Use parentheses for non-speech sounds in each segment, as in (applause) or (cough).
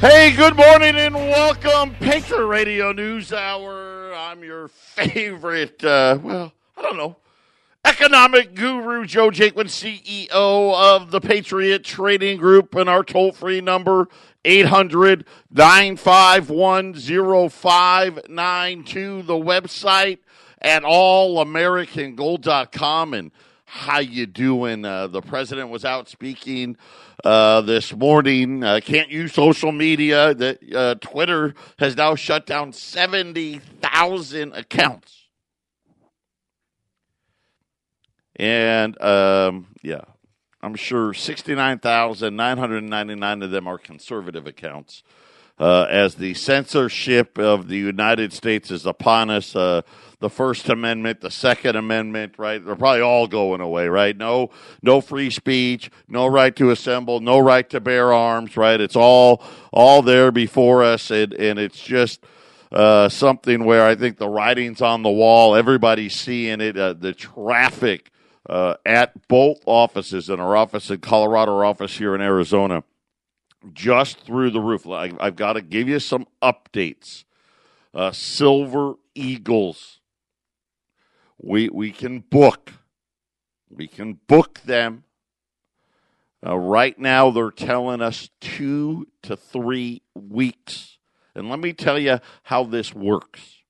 Hey, good morning and welcome, Patriot Radio News Hour. I'm your favorite, uh, well, I don't know, economic guru, Joe Jaquin, CEO of the Patriot Trading Group, and our toll free number, 800 951 0592. The website at allamericangold.com. And how you doing? Uh, the president was out speaking uh, this morning. Uh, can't use social media. That uh, Twitter has now shut down seventy thousand accounts, and um, yeah, I'm sure sixty nine thousand nine hundred ninety nine of them are conservative accounts. Uh, as the censorship of the United States is upon us, uh, the First Amendment, the Second Amendment, right? They're probably all going away, right? No, no free speech, no right to assemble, no right to bear arms, right? It's all all there before us, and and it's just. Uh, something where I think the writing's on the wall. Everybody's seeing it. Uh, the traffic uh, at both offices, in our office in Colorado, our office here in Arizona, just through the roof. I, have got to give you some updates. Uh, Silver Eagles. We we can book. We can book them. Uh, right now, they're telling us two to three weeks. And let me tell you how this works.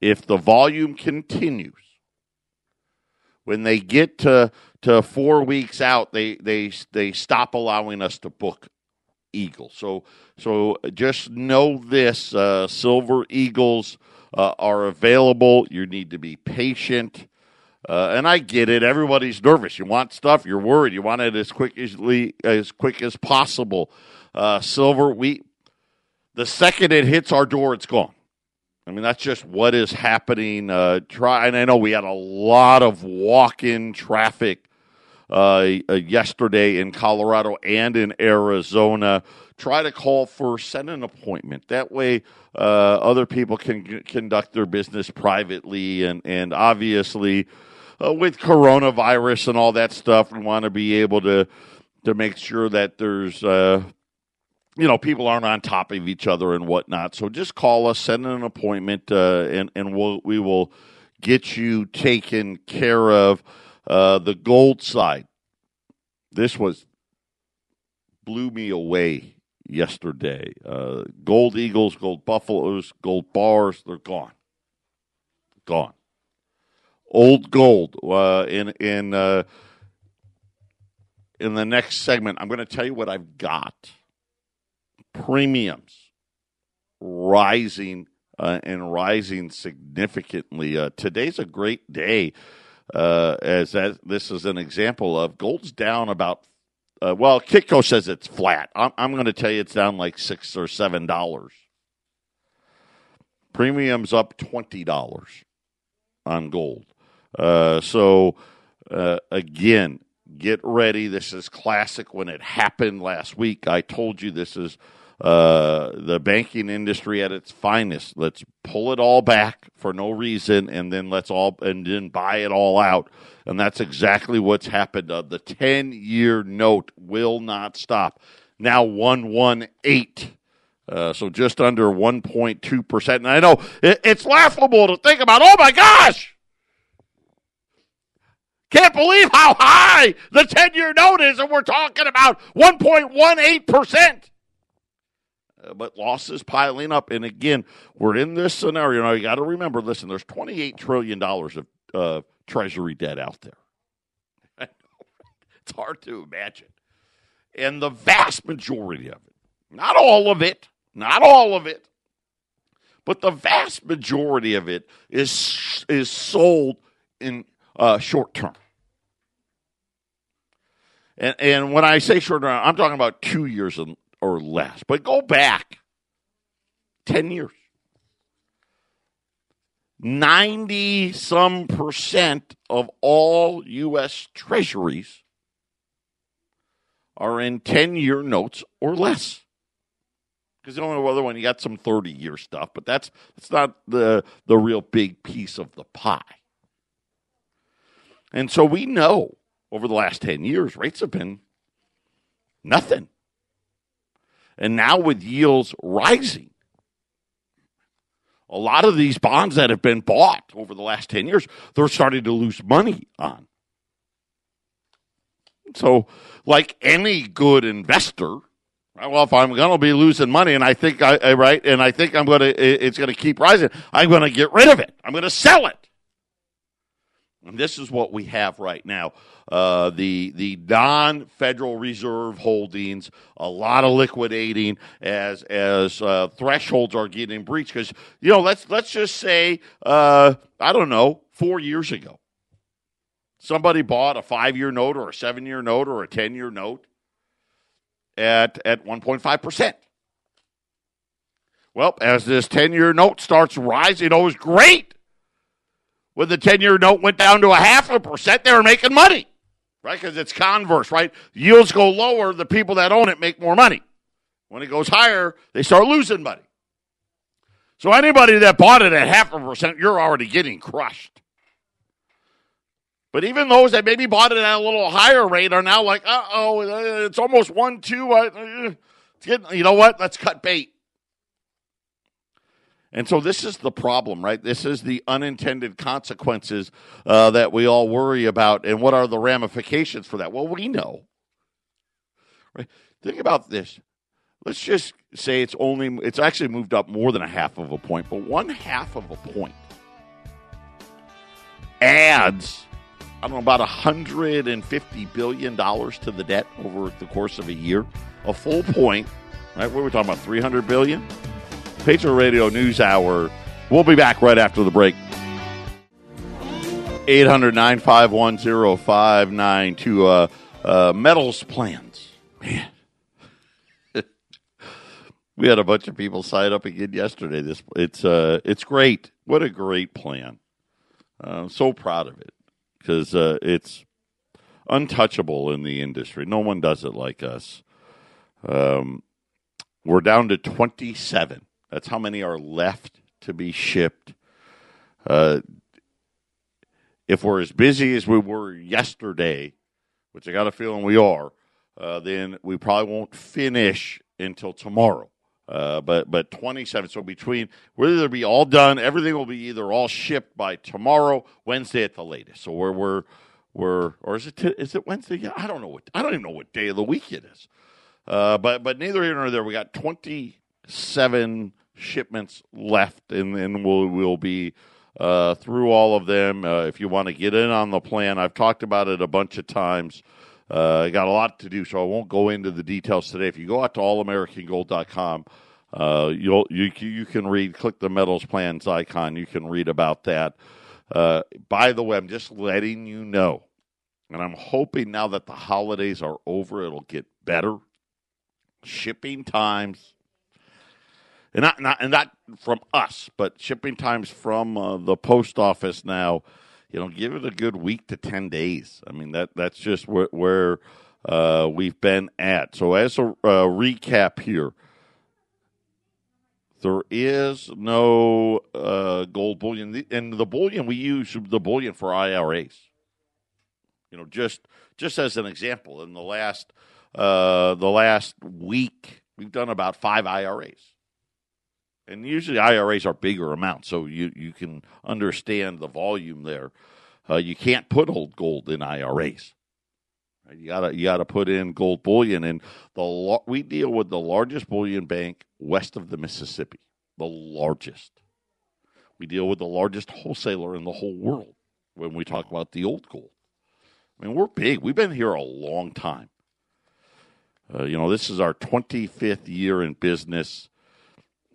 If the volume continues, when they get to to four weeks out, they they they stop allowing us to book Eagles. So so just know this: uh, Silver Eagles uh, are available. You need to be patient. Uh, and I get it. Everybody's nervous. You want stuff. You're worried. You want it as quickly as quick as possible. Uh, silver, we the second it hits our door, it's gone. I mean, that's just what is happening. Uh, try, and I know we had a lot of walk-in traffic uh, yesterday in Colorado and in Arizona. Try to call for set an appointment. That way, uh, other people can g- conduct their business privately. And, and obviously, uh, with coronavirus and all that stuff, we want to be able to to make sure that there's uh, you know people aren't on top of each other and whatnot. So just call us, send an appointment, uh, and and we'll we will get you taken care of. Uh, the gold side. This was blew me away yesterday. Uh, gold Eagles, gold Buffaloes, gold bars, they're gone. Gone. Old gold. Uh, in in uh, in the next segment, I'm going to tell you what I've got. Premiums rising uh, and rising significantly. Uh, today's a great day uh, as that this is an example of gold's down about. Uh, well, Kitco says it's flat. I'm, I'm going to tell you it's down like six or seven dollars. Premiums up twenty dollars on gold. Uh, so uh, again, get ready. This is classic. When it happened last week, I told you this is uh, the banking industry at its finest. Let's pull it all back for no reason, and then let's all and then buy it all out. And that's exactly what's happened. Uh, the ten-year note will not stop. Now one one eight. Uh, so just under 1.2%. And I know it, it's laughable to think about, oh my gosh, can't believe how high the 10 year note is, and we're talking about 1.18%. Uh, but losses piling up. And again, we're in this scenario. Now, you got to remember listen, there's $28 trillion of uh, Treasury debt out there. (laughs) it's hard to imagine. And the vast majority of it, not all of it, not all of it, but the vast majority of it is, is sold in uh, short term. And, and when I say short term, I'm talking about two years and, or less. But go back 10 years. 90 some percent of all U.S. treasuries are in 10 year notes or less. Because the only other one, you got some 30 year stuff, but that's, that's not the, the real big piece of the pie. And so we know over the last 10 years, rates have been nothing. And now with yields rising, a lot of these bonds that have been bought over the last 10 years, they're starting to lose money on. So, like any good investor, well, if I'm going to be losing money, and I think I right, and I think I'm going to, it's going to keep rising. I'm going to get rid of it. I'm going to sell it. And this is what we have right now. Uh, the the non Federal Reserve holdings, a lot of liquidating as as uh, thresholds are getting breached. Because you know, let's let's just say uh, I don't know, four years ago, somebody bought a five year note or a seven year note or a ten year note at at one point five percent. Well, as this ten year note starts rising, it was great when the 10 year note went down to a half a percent, they were making money, right? Because it's converse, right? Yields go lower, the people that own it make more money. When it goes higher, they start losing money. So anybody that bought it at half a percent, you're already getting crushed. But even those that maybe bought it at a little higher rate are now like, uh oh, it's almost one, two. Uh, you know what? Let's cut bait. And so this is the problem, right? This is the unintended consequences uh, that we all worry about. And what are the ramifications for that? Well, we know. Right? Think about this. Let's just say it's only, it's actually moved up more than a half of a point, but one half of a point adds, I don't know, about $150 billion to the debt over the course of a year. A full point, right? What are we talking about? 300 billion? Patriot Radio News Hour. We'll be back right after the break. 800 951 0592. Uh, uh, metals plans. Man. (laughs) we had a bunch of people sign up again yesterday. This it's uh it's great. What a great plan. I'm so proud of it because uh, it's untouchable in the industry. No one does it like us. Um, we're down to 27 that's how many are left to be shipped. Uh, if we're as busy as we were yesterday, which I got a feeling we are, uh, then we probably won't finish until tomorrow. Uh, but but 27. So between we'll be all done, everything will be either all shipped by tomorrow, Wednesday at the latest. So we're we're we're or is it t- is it Wednesday? Yeah, I don't know what I don't even know what day of the week it is. Uh, but but neither here nor there. We got 27 shipments left, and, then we'll, we'll be uh, through all of them. Uh, if you want to get in on the plan, I've talked about it a bunch of times. Uh, I got a lot to do, so I won't go into the details today. If you go out to allamericangold.com, uh, you'll you you can read. Click the metals plans icon. You can read about that. Uh, by the way, I'm just letting you know, and I'm hoping now that the holidays are over, it'll get better. Shipping times and not, not and not from us, but shipping times from uh, the post office now. You know, give it a good week to ten days. I mean that that's just where, where uh, we've been at. So as a uh, recap here, there is no uh, gold bullion, and the bullion we use the bullion for IRAs. You know, just just as an example, in the last uh, the last week, we've done about five IRAs and usually IRAs are bigger amounts, so you, you can understand the volume there. Uh, you can't put old gold in IRAs. You gotta you gotta put in gold bullion, and the we deal with the largest bullion bank west of the Mississippi, the largest. We deal with the largest wholesaler in the whole world when we talk about the old gold. I mean, we're big. We've been here a long time. Uh, you know, this is our 25th year in business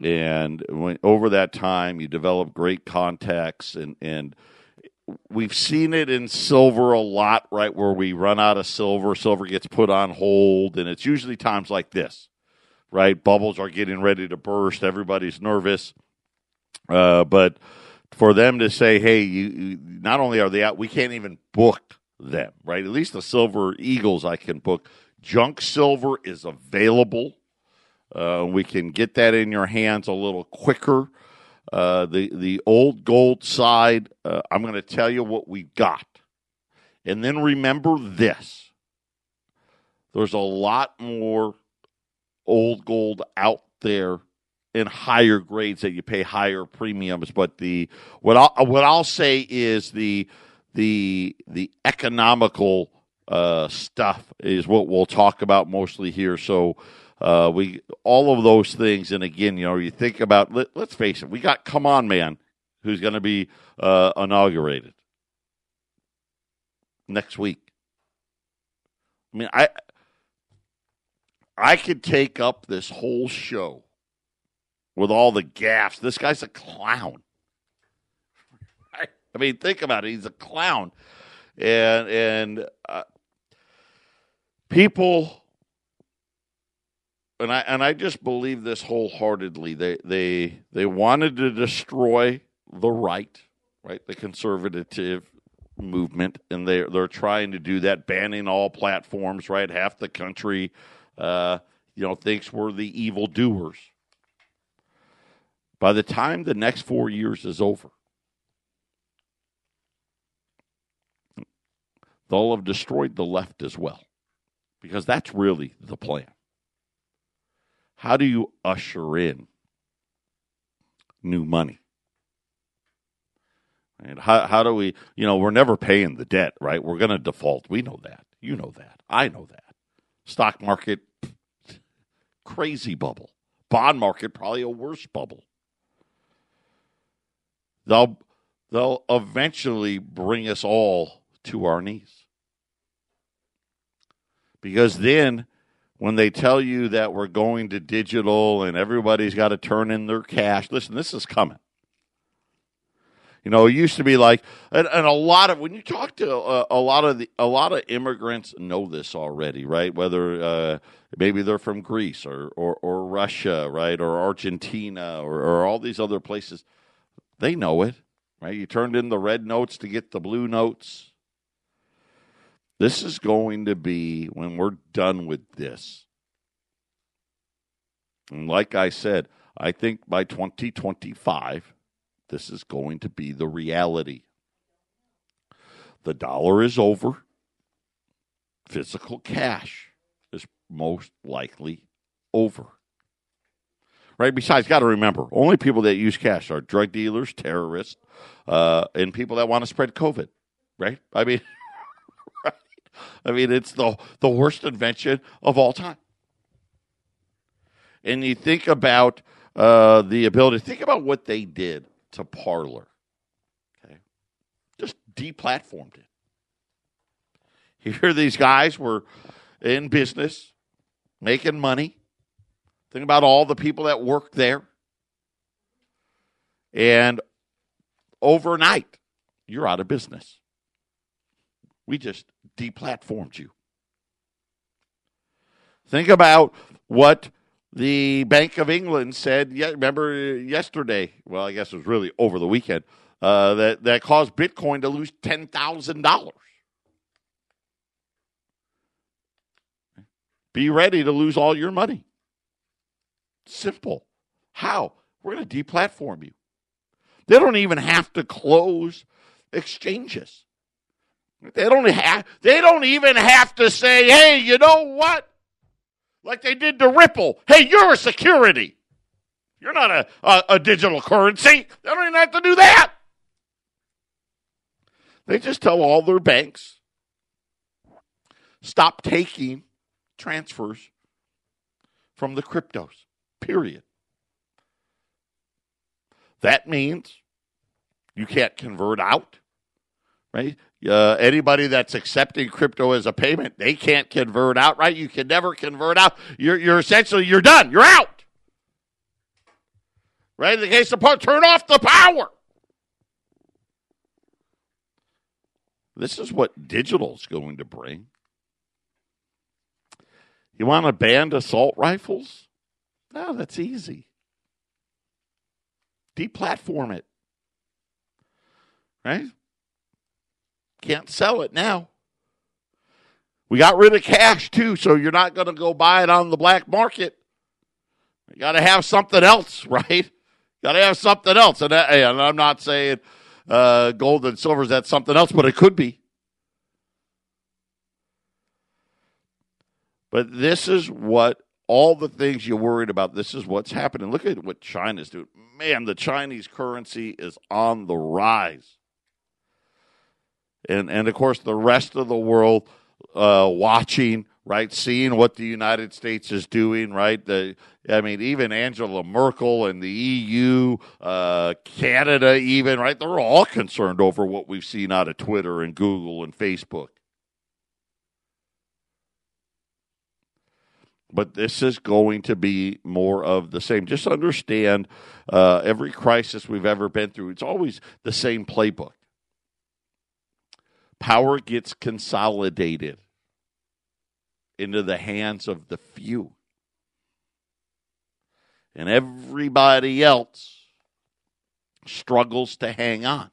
and when, over that time you develop great contacts and and we've seen it in silver a lot right where we run out of silver silver gets put on hold and it's usually times like this right? Bubbles are getting ready to burst everybody's nervous. Uh, but for them to say hey you, you, not only are they out we can't even book them right? At least the silver eagles i can book. Junk silver is available uh, we can get that in your hands a little quicker. Uh, the the old gold side, uh, I'm going to tell you what we got, and then remember this: there's a lot more old gold out there in higher grades that you pay higher premiums. But the what I what I'll say is the the the economical uh, stuff is what we'll talk about mostly here. So uh, we all of those things, and again, you know, you think about. Let, us face it, we got come on, man, who's going to be uh, inaugurated next week. I mean, I I could take up this whole show with all the gaffes. This guy's a clown. (laughs) I mean, think about it. He's a clown, and and uh, people, and I and I just believe this wholeheartedly. They they they wanted to destroy the right, right, the conservative movement, and they they're trying to do that, banning all platforms. Right, half the country, uh, you know, thinks we're the evil doers. By the time the next four years is over, they'll have destroyed the left as well, because that's really the plan. How do you usher in new money? And how, how do we, you know, we're never paying the debt, right? We're going to default. We know that. You know that. I know that. Stock market, (laughs) crazy bubble. Bond market, probably a worse bubble. They'll, they'll eventually bring us all to our knees. Because then, when they tell you that we're going to digital and everybody's got to turn in their cash, listen, this is coming. You know, it used to be like, and, and a lot of when you talk to a, uh, a, lot of the a lot of immigrants know this already, right? Whether uh, maybe they're from Greece or, or, or Russia, right, or Argentina or, or all these other places, they know it, right? You turned in the red notes to get the blue notes. This is going to be when we're done with this. And like I said, I think by 2025 this is going to be the reality. The dollar is over. Physical cash is most likely over. Right? Besides, got to remember, only people that use cash are drug dealers, terrorists, uh, and people that want to spread COVID. Right? I mean? (laughs) I mean, it's the the worst invention of all time. And you think about uh, the ability. Think about what they did to Parler. Okay. Just deplatformed it. Here these guys were in business, making money. Think about all the people that work there. And overnight, you're out of business. We just deplatformed you. Think about what the Bank of England said, remember yesterday, well, I guess it was really over the weekend, uh, that, that caused Bitcoin to lose $10,000. Be ready to lose all your money. Simple. How? We're going to deplatform you. They don't even have to close exchanges. They don't have they don't even have to say, "Hey, you know what? like they did to Ripple. Hey, you're a security. You're not a, a, a digital currency. They don't even have to do that. They just tell all their banks stop taking transfers from the cryptos, period. That means you can't convert out, right? Uh, anybody that's accepting crypto as a payment, they can't convert out, right? You can never convert out. You're, you're essentially, you're done. You're out. Right? In the case of turn off the power. This is what digital is going to bring. You want to ban assault rifles? No, that's easy. Deplatform it. Right? Can't sell it now. We got rid of cash too, so you're not going to go buy it on the black market. You got to have something else, (laughs) right? Got to have something else. And, uh, and I'm not saying uh, gold and silver is that something else, but it could be. But this is what all the things you're worried about, this is what's happening. Look at what China's doing. Man, the Chinese currency is on the rise. And, and of course, the rest of the world uh, watching, right, seeing what the United States is doing, right? The, I mean, even Angela Merkel and the EU, uh, Canada, even, right? They're all concerned over what we've seen out of Twitter and Google and Facebook. but this is going to be more of the same. Just understand uh, every crisis we've ever been through, it's always the same playbook. Power gets consolidated into the hands of the few. And everybody else struggles to hang on.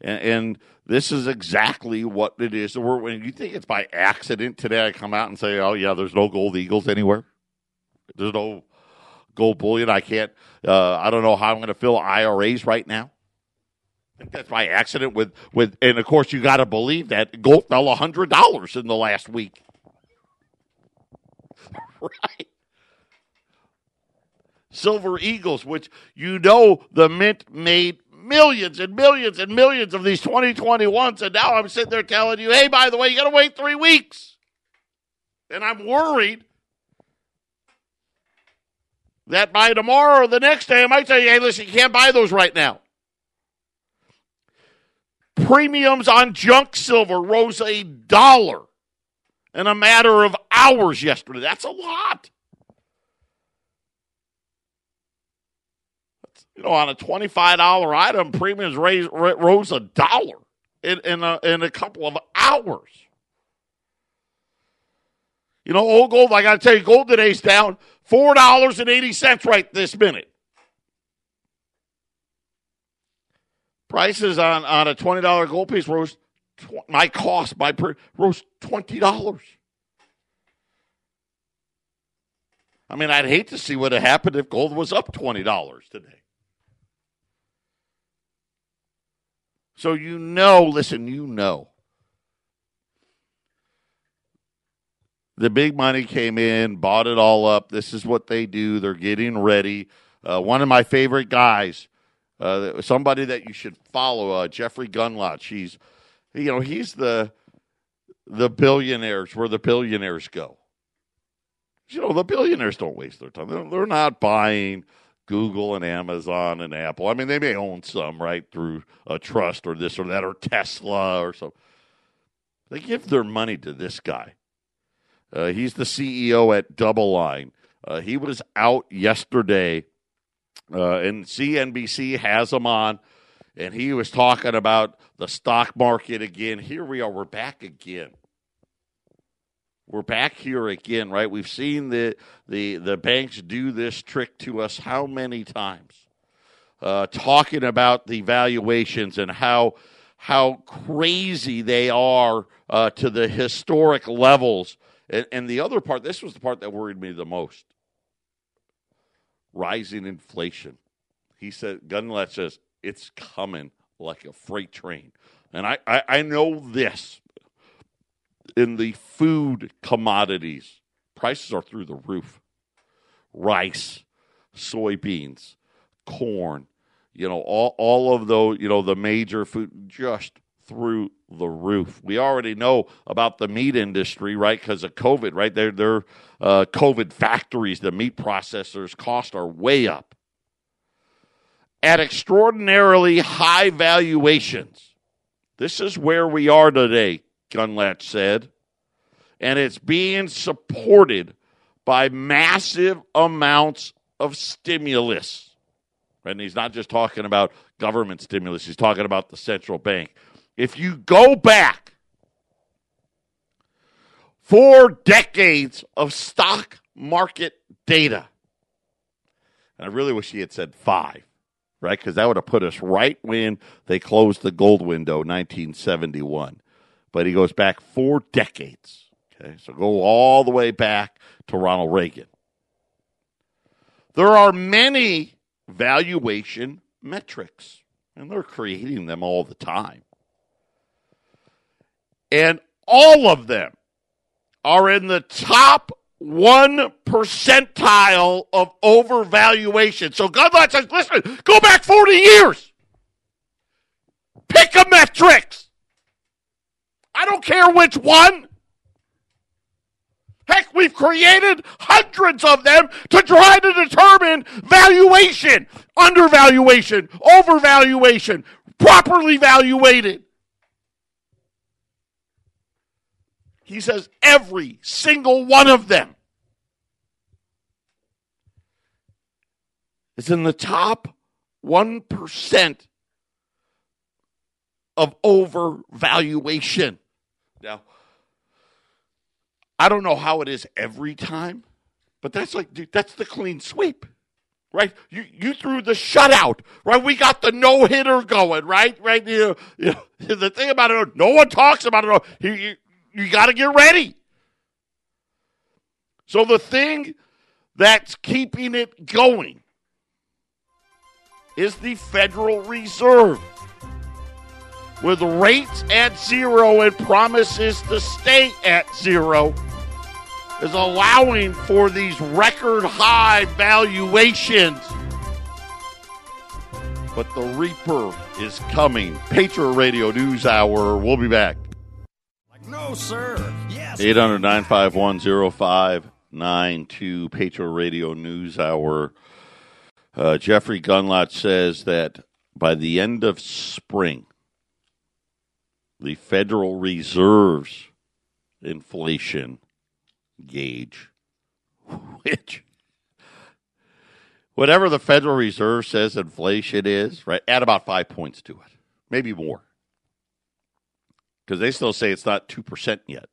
And, and, this is exactly what it is. When you think it's by accident today, I come out and say, "Oh yeah, there's no gold eagles anywhere. There's no gold bullion. I can't. Uh, I don't know how I'm going to fill IRAs right now." Think that's by accident. With with, and of course, you got to believe that gold fell hundred dollars in the last week. (laughs) right. Silver Eagles, which you know the mint made millions and millions and millions of these 2021s. And now I'm sitting there telling you, hey, by the way, you got to wait three weeks. And I'm worried that by tomorrow or the next day, I might tell you, hey, listen, you can't buy those right now. Premiums on junk silver rose a dollar in a matter of hours yesterday. That's a lot. you know, on a $25 item, premiums rose a dollar in, in, a, in a couple of hours. You know, old gold, I got to tell you, gold today's down $4.80 right this minute. Prices on, on a $20 gold piece rose, tw- my cost, my per, rose $20. I mean, I'd hate to see what had happened if gold was up $20 today. So you know, listen, you know. The big money came in, bought it all up. This is what they do. They're getting ready. Uh, one of my favorite guys, uh, somebody that you should follow, uh, Jeffrey Gundlach. He's, you know, he's the the billionaires where the billionaires go. You know, the billionaires don't waste their time. They're, they're not buying Google and Amazon and Apple. I mean, they may own some, right, through a trust or this or that or Tesla or something. They give their money to this guy. Uh, he's the CEO at DoubleLine. Uh, he was out yesterday, uh, and CNBC has him on, and he was talking about the stock market again. Here we are, we're back again we're back here again, right? We've seen the the the banks do this trick to us how many times? Uh, talking about the valuations and how how crazy they are uh, to the historic levels. And, and the other part, this was the part that worried me the most: rising inflation. He said, Gundlach says it's coming like a freight train, and I, I, I know this in the food commodities, prices are through the roof. Rice, soybeans, corn, you know, all, all of those, you know, the major food just through the roof. We already know about the meat industry, right? Because of COVID, right? They're, they're uh, COVID factories, the meat processors cost are way up at extraordinarily high valuations. This is where we are today. Gundlach said. And it's being supported by massive amounts of stimulus. And he's not just talking about government stimulus, he's talking about the central bank. If you go back four decades of stock market data, and I really wish he had said five, right? Because that would have put us right when they closed the gold window, 1971 but he goes back four decades. Okay, so go all the way back to Ronald Reagan. There are many valuation metrics, and they're creating them all the time. And all of them are in the top one percentile of overvaluation. So Gundlach says, listen, go back 40 years. Pick a metrics. I don't care which one. Heck, we've created hundreds of them to try to determine valuation, undervaluation, overvaluation, properly valuated. He says every single one of them is in the top 1% of overvaluation. Now, I don't know how it is every time, but that's like, dude, that's the clean sweep right? You you threw the shutout, right? We got the no hitter going, right? Right? You, you know, (laughs) the thing about it, no one talks about it. You, you, got to get ready. So the thing that's keeping it going is the Federal Reserve. With rates at zero and promises to stay at zero, is allowing for these record high valuations. But the Reaper is coming. Patriot Radio News Hour. We'll be back. No, sir. Yes. 800 951 0592 Patriot Radio News Hour. Uh, Jeffrey Gundlach says that by the end of spring, the Federal Reserve's inflation gauge, (laughs) which whatever the Federal Reserve says inflation is, right, add about five points to it, maybe more because they still say it's not 2% yet.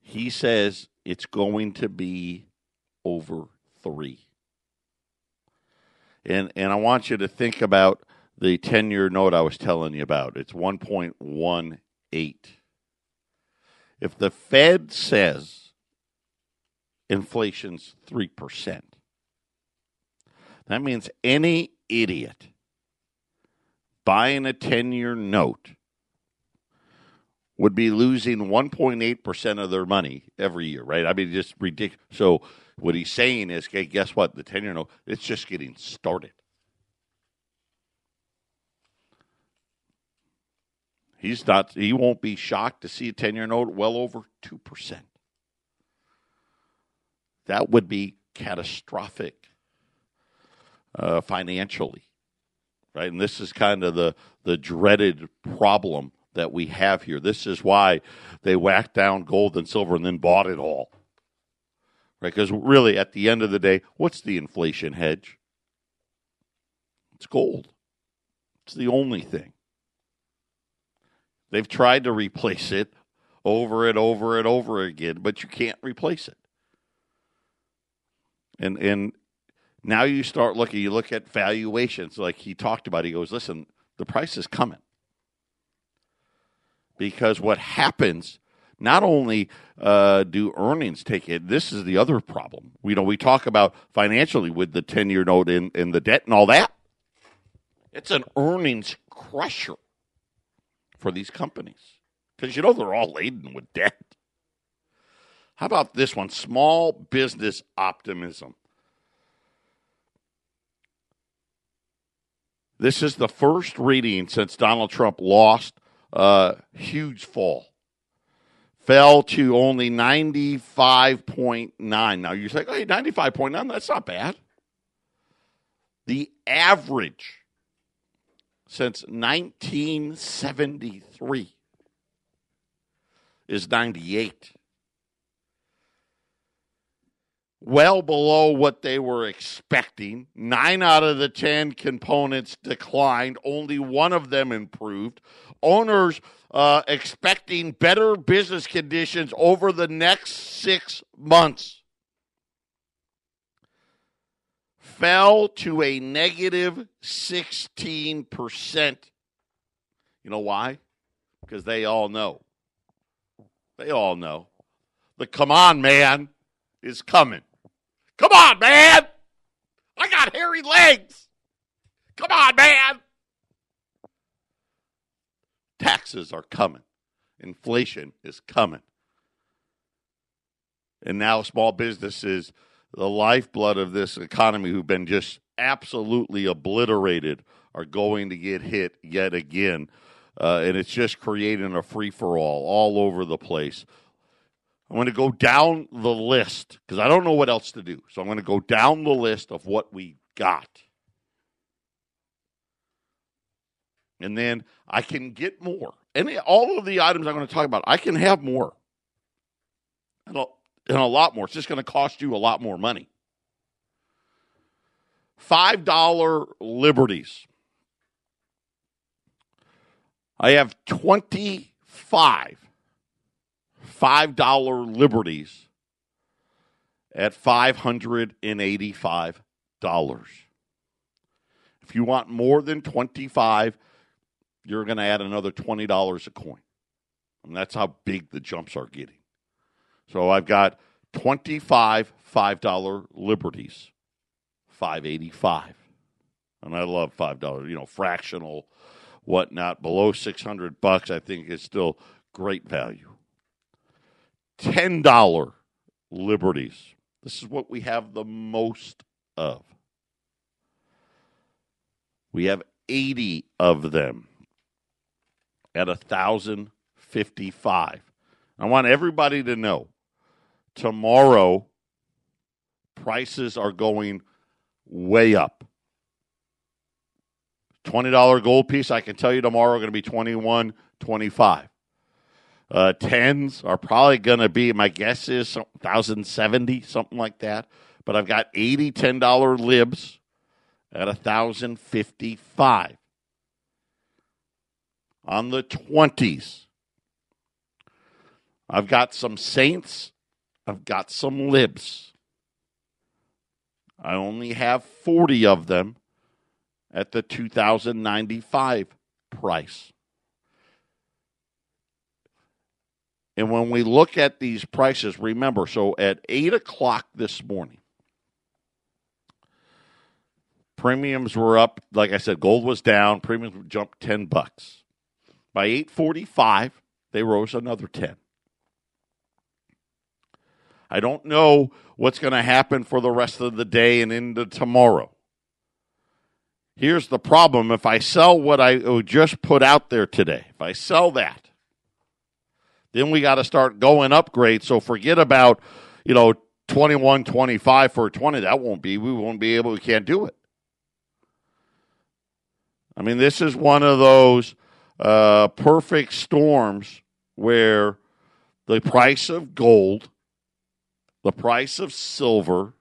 He says it's going to be over 3. And and I want you to think about the 10-year note I was telling you about. It's 1.18. If the Fed says inflation's 3%, that means any idiot buying a 10-year note would be losing 1.8% of their money every year, right? I mean, just ridiculous. So, what he's saying is, hey, guess what? The 10 year note, it's just getting started. He's not, he won't be shocked to see a 10 year note well over 2%. That would be catastrophic uh, financially, right? And this is kind of the, the dreaded problem that we have here. This is why they whacked down gold and silver and then bought it all. Right? Because really, at the end of the day, what's the inflation hedge? It's gold. It's the only thing. They've tried to replace it over and over and over again, but you can't replace it. And and now you start looking, you look at valuations like he talked about. He goes, listen, the price is coming because what happens not only uh, do earnings take it, this is the other problem. You know, we talk about financially with the 10 year note and, and the debt and all that. It's an earnings crusher for these companies because, you know, they're all laden with debt. How about this one? Small business optimism. This is the first reading since Donald Trump lost uh, huge fall. Fell to only 95.9. Now you say, hey, 95.9, that's not bad. The average since 1973 is 98 well below what they were expecting. Nine out of the 10 components declined, only one of them improved. Owners uh, expecting better business conditions over the next six months. Fell to a negative 16%. You know why? Because they all know. They all know. The come on, man is coming. Come on, man. I got hairy legs. Come on, man. Taxes are coming. Inflation is coming. And now small businesses, the lifeblood of this economy, who've been just absolutely obliterated, are going to get hit yet again. Uh, and it's just creating a free for all all over the place. I'm going to go down the list because I don't know what else to do. So I'm going to go down the list of what we got. And then I can get more. And all of the items I'm going to talk about, I can have more. And a, and a lot more. It's just going to cost you a lot more money. $5 liberties. I have 25 $5 liberties at $585. If you want more than 25 you're going to add another $20 a coin. And that's how big the jumps are getting. So I've got 25 $5 liberties, 585 And I love $5, you know, fractional, whatnot. Below 600 bucks, I think is still great value. $10 liberties. This is what we have the most of. We have 80 of them at 1055. I want everybody to know tomorrow prices are going way up. $20 gold piece, I can tell you tomorrow going to be 21 25 uh, tens are probably going to be, my guess is 1,070, something like that. But I've got 80 $10 libs at 1,055. On the 20s, I've got some Saints, I've got some libs. I only have 40 of them at the 2095 price. And when we look at these prices, remember, so at 8 o'clock this morning, premiums were up. Like I said, gold was down. Premiums jumped 10 bucks. By 845, they rose another 10. I don't know what's going to happen for the rest of the day and into tomorrow. Here's the problem if I sell what I oh, just put out there today, if I sell that, then we got to start going upgrade. So forget about, you know, 21, 25 for 20. That won't be. We won't be able, we can't do it. I mean, this is one of those uh, perfect storms where the price of gold, the price of silver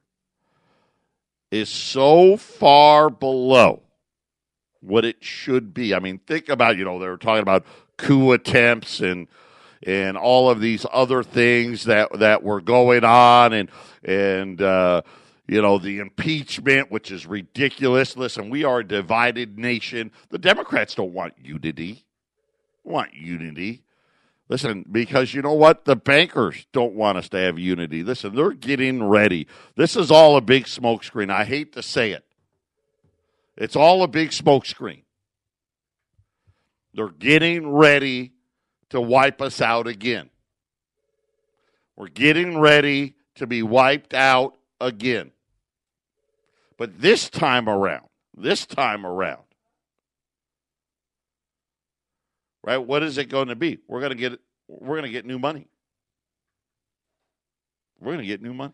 is so far below what it should be. I mean, think about, you know, they were talking about coup attempts and and all of these other things that that were going on and and uh, you know the impeachment which is ridiculous. Listen we are a divided nation. The democrats don't want unity. Want unity. Listen because you know what? The bankers don't want us to have unity. Listen they're getting ready. This is all a big smokescreen. I hate to say it. It's all a big smokescreen. They're getting ready to wipe us out again. We're getting ready to be wiped out again. But this time around, this time around, right? What is it going to be? We're going to get we're going to get new money. We're going to get new money.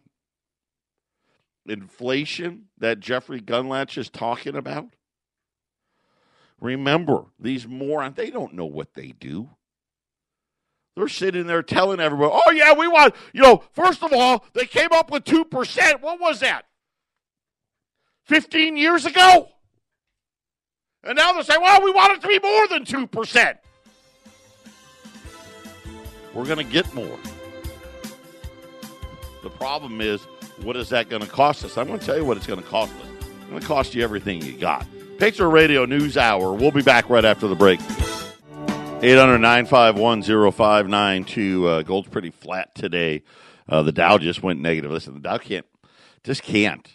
Inflation that Jeffrey Gundlach is talking about. Remember, these morons, they don't know what they do. They're sitting there telling everybody, oh, yeah, we want, you know, first of all, they came up with 2%. What was that? 15 years ago? And now they're saying, well, we want it to be more than 2%. We're going to get more. The problem is, what is that going to cost us? I'm going to tell you what it's going to cost us. It's going to cost you everything you got. Patriot Radio News Hour. We'll be back right after the break. 800 951 0592. Uh, gold's pretty flat today. Uh, the Dow just went negative. Listen, the Dow can't, just can't.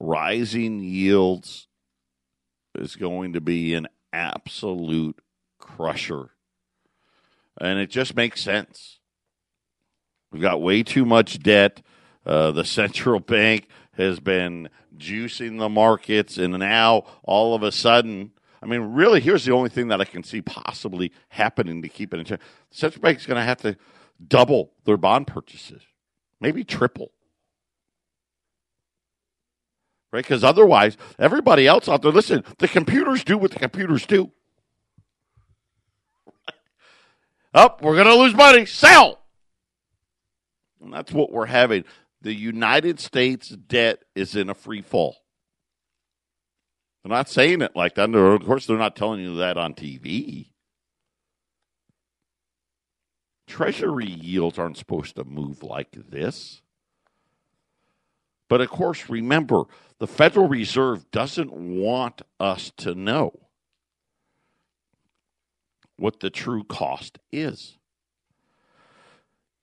Rising yields is going to be an absolute crusher. And it just makes sense. We've got way too much debt. Uh, the central bank has been juicing the markets, and now all of a sudden, I mean, really, here's the only thing that I can see possibly happening to keep it in check. The central bank is going to have to double their bond purchases, maybe triple. Right? Because otherwise, everybody else out there, listen, the computers do what the computers do. (laughs) Up, oh, we're going to lose money. Sell. And that's what we're having. The United States debt is in a free fall. They're not saying it like that. Of course, they're not telling you that on TV. Treasury yields aren't supposed to move like this. But of course, remember, the Federal Reserve doesn't want us to know what the true cost is.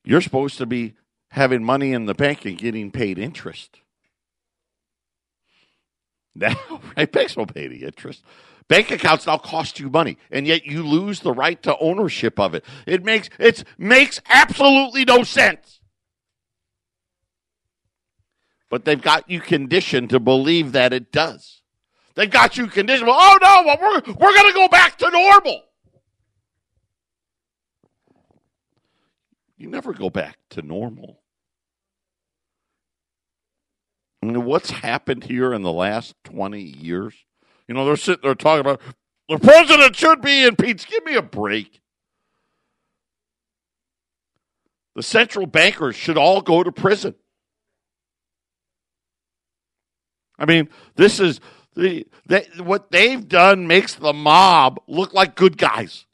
You're supposed to be having money in the bank and getting paid interest. Now, (laughs) right, banks will pay the interest. Bank accounts now cost you money, and yet you lose the right to ownership of it. It makes it makes absolutely no sense. But they've got you conditioned to believe that it does. They got you conditioned. Well, oh no, well, we're we're going to go back to normal. You never go back to normal. I mean, what's happened here in the last 20 years? You know, they're sitting there talking about the president should be impeached. Give me a break. The central bankers should all go to prison. I mean, this is the what they've done makes the mob look like good guys.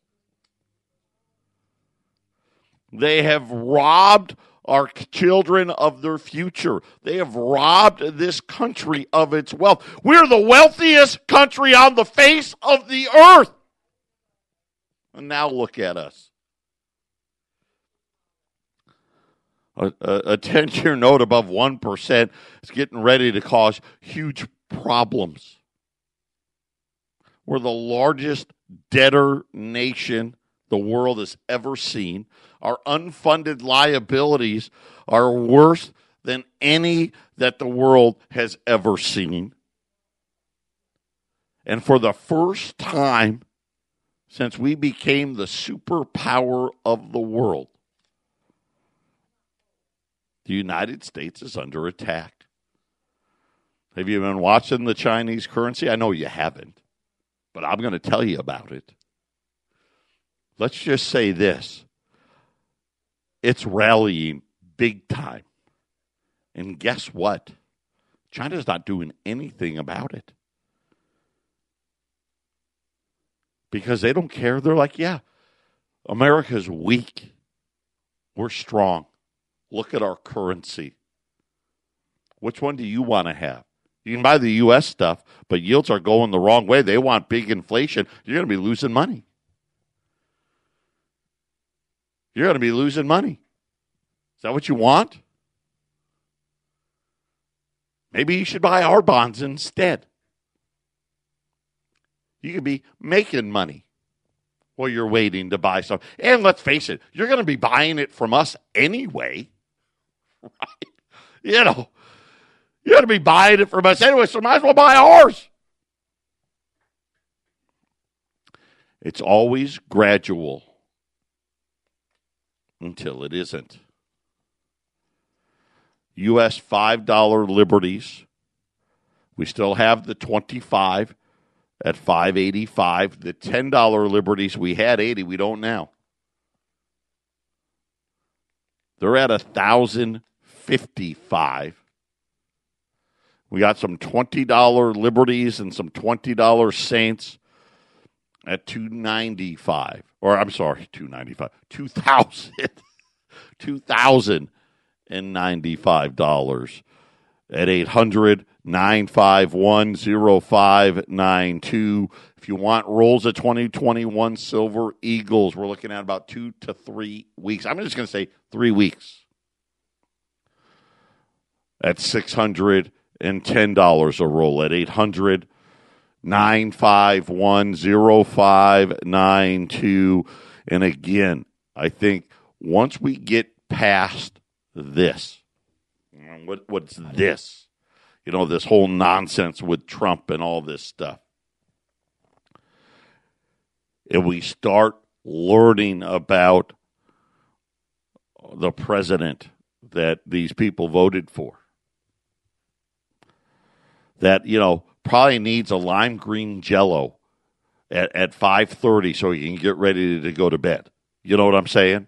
They have robbed our children of their future. They have robbed this country of its wealth. We're the wealthiest country on the face of the earth. And now look at us. A, a, a 10 year note above 1% is getting ready to cause huge problems. We're the largest debtor nation the world has ever seen. Our unfunded liabilities are worse than any that the world has ever seen. And for the first time since we became the superpower of the world, the United States is under attack. Have you been watching the Chinese currency? I know you haven't, but I'm going to tell you about it. Let's just say this it's rallying big time. And guess what? China's not doing anything about it. Because they don't care. They're like, yeah, America's weak. We're strong. Look at our currency. Which one do you want to have? You can buy the U.S. stuff, but yields are going the wrong way. They want big inflation. You're going to be losing money. You're going to be losing money. Is that what you want? Maybe you should buy our bonds instead. You could be making money while you're waiting to buy some. And let's face it, you're going to be buying it from us anyway. Right? You know, you're going to be buying it from us anyway, so might as well buy ours. It's always gradual until it isn't. U.S. $5 liberties. We still have the 25 at 585. The $10 liberties we had 80, we don't now. They're at 1055. We got some $20 liberties and some $20 saints at 295 or I'm sorry 295 2000 (laughs) $2095 at 800 951 0592 if you want rolls of 2021 silver eagles we're looking at about 2 to 3 weeks. I'm just going to say 3 weeks. At $610 a roll at 800 951 0592. And again, I think once we get past this. What what's this? You know, this whole nonsense with Trump and all this stuff. And we start learning about the president that these people voted for. That, you know, probably needs a lime green jello at, at 5.30 so he can get ready to go to bed. You know what I'm saying?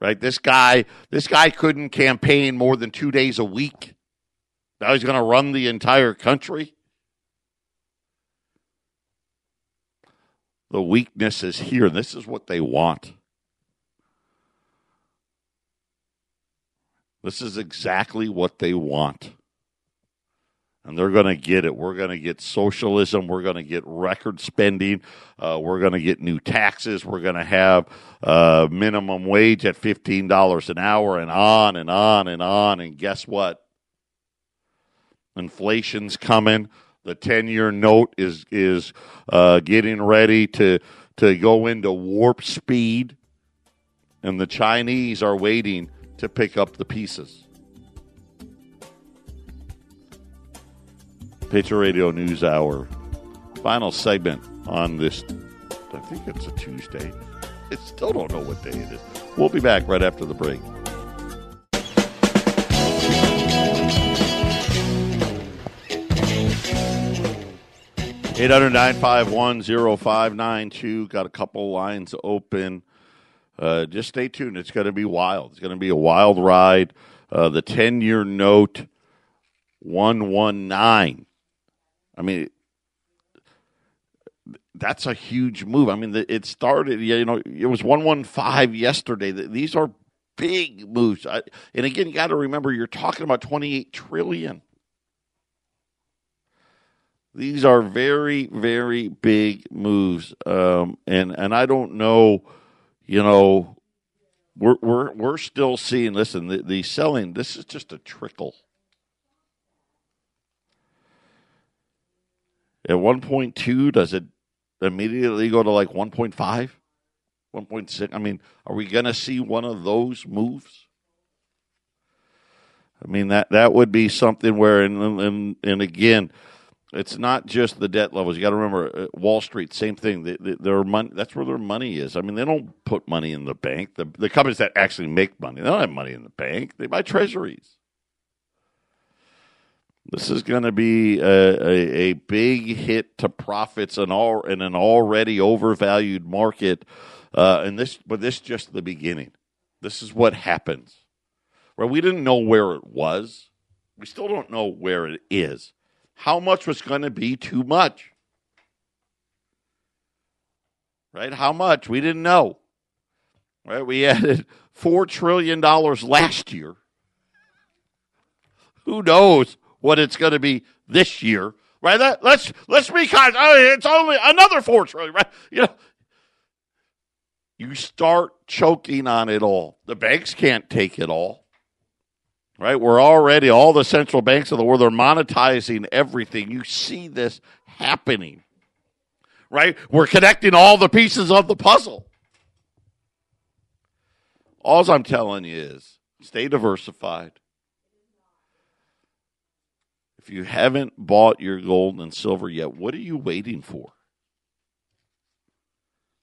Right? This guy, this guy couldn't campaign more than two days a week. Now he's going to run the entire country. The weakness is here. This is what they want. This is exactly what they want. And they're going to get it. We're going to get socialism. We're going to get record spending. Uh, we're going to get new taxes. We're going to have uh, minimum wage at $15 an hour and on and on and on. And guess what? Inflation's coming. The 10 year note is, is uh, getting ready to, to go into warp speed. And the Chinese are waiting to pick up the pieces. Patriot Radio News Hour. Final segment on this. I think it's a Tuesday. I still don't know what day it is. We'll be back right after the break. Eight hundred nine five one zero five nine two. Got a couple lines open. Uh, just stay tuned. It's going to be wild. It's going to be a wild ride. Uh, the 10 year note 119. I mean, that's a huge move. I mean, it started, you know, it was 115 yesterday. These are big moves. And again, you got to remember you're talking about 28 trillion. These are very, very big moves. Um, and, and I don't know you know, we're we're we're still seeing. Listen, the, the selling. This is just a trickle. At one point two, does it immediately go to like 1.5, 1.6? I mean, are we going to see one of those moves? I mean that that would be something where, and and, and again, it's not just the debt levels. You got to remember uh, Wall Street, same thing. Their money, that's where their money is. I mean, they don't put money in the bank. The, the companies that actually make money, they don't have money in the bank. They buy treasuries. This is going to be a, a, a, big hit to profits in, all, in an already overvalued market. Uh, and this, but this is just the beginning. This is what happens. Right? We didn't know where it was. We still don't know where it is how much was going to be too much. Right? How much? We didn't know. Right? We (laughs) added $4 trillion last year. Who knows what it's going to be this year? Right? That, let's let's be kind. it's only another four trillion, right? You know, you start choking on it all. The banks can't take it all right? We're already, all the central banks of the world are monetizing everything. You see this happening, right? We're connecting all the pieces of the puzzle. All I'm telling you is stay diversified. You haven't bought your gold and silver yet, what are you waiting for?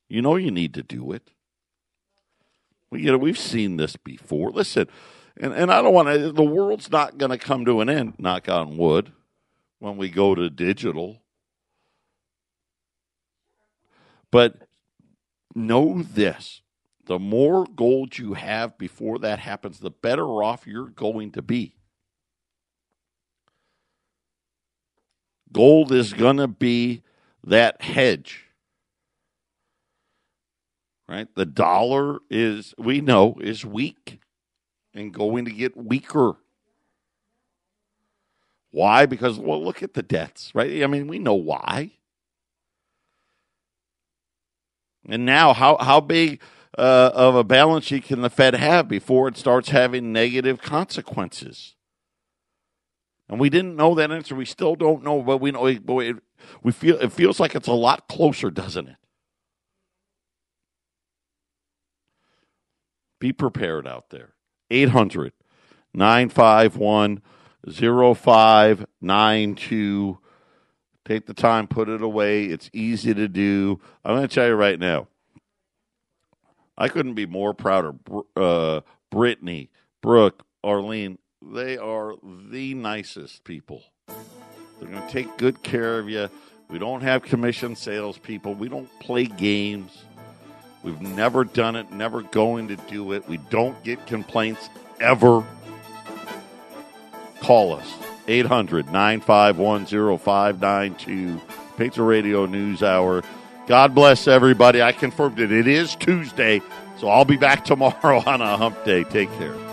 You know you need to do it. We, you know, we've seen this before. Listen, and and I don't want to. The world's not going to come to an end. Knock on wood. When we go to digital, but know this: the more gold you have before that happens, the better off you're going to be. Gold is going to be that hedge right? The dollar is, we know, is weak and going to get weaker. Why? Because, well, look at the debts, right? I mean, we know why. And now, how, how big uh, of a balance sheet can the Fed have before it starts having negative consequences? And we didn't know that answer. We still don't know, but we know. It, we feel it feels like it's a lot closer, doesn't it? Be prepared out there. 800 951 0592. Take the time, put it away. It's easy to do. I'm going to tell you right now, I couldn't be more proud of uh, Brittany, Brooke, Arlene. They are the nicest people. They're going to take good care of you. We don't have commission salespeople. We don't play games. We've never done it, never going to do it. We don't get complaints ever. Call us 800 951 0592. Patriot Radio News Hour. God bless everybody. I confirmed it. It is Tuesday, so I'll be back (laughs) tomorrow on a hump day. Take care.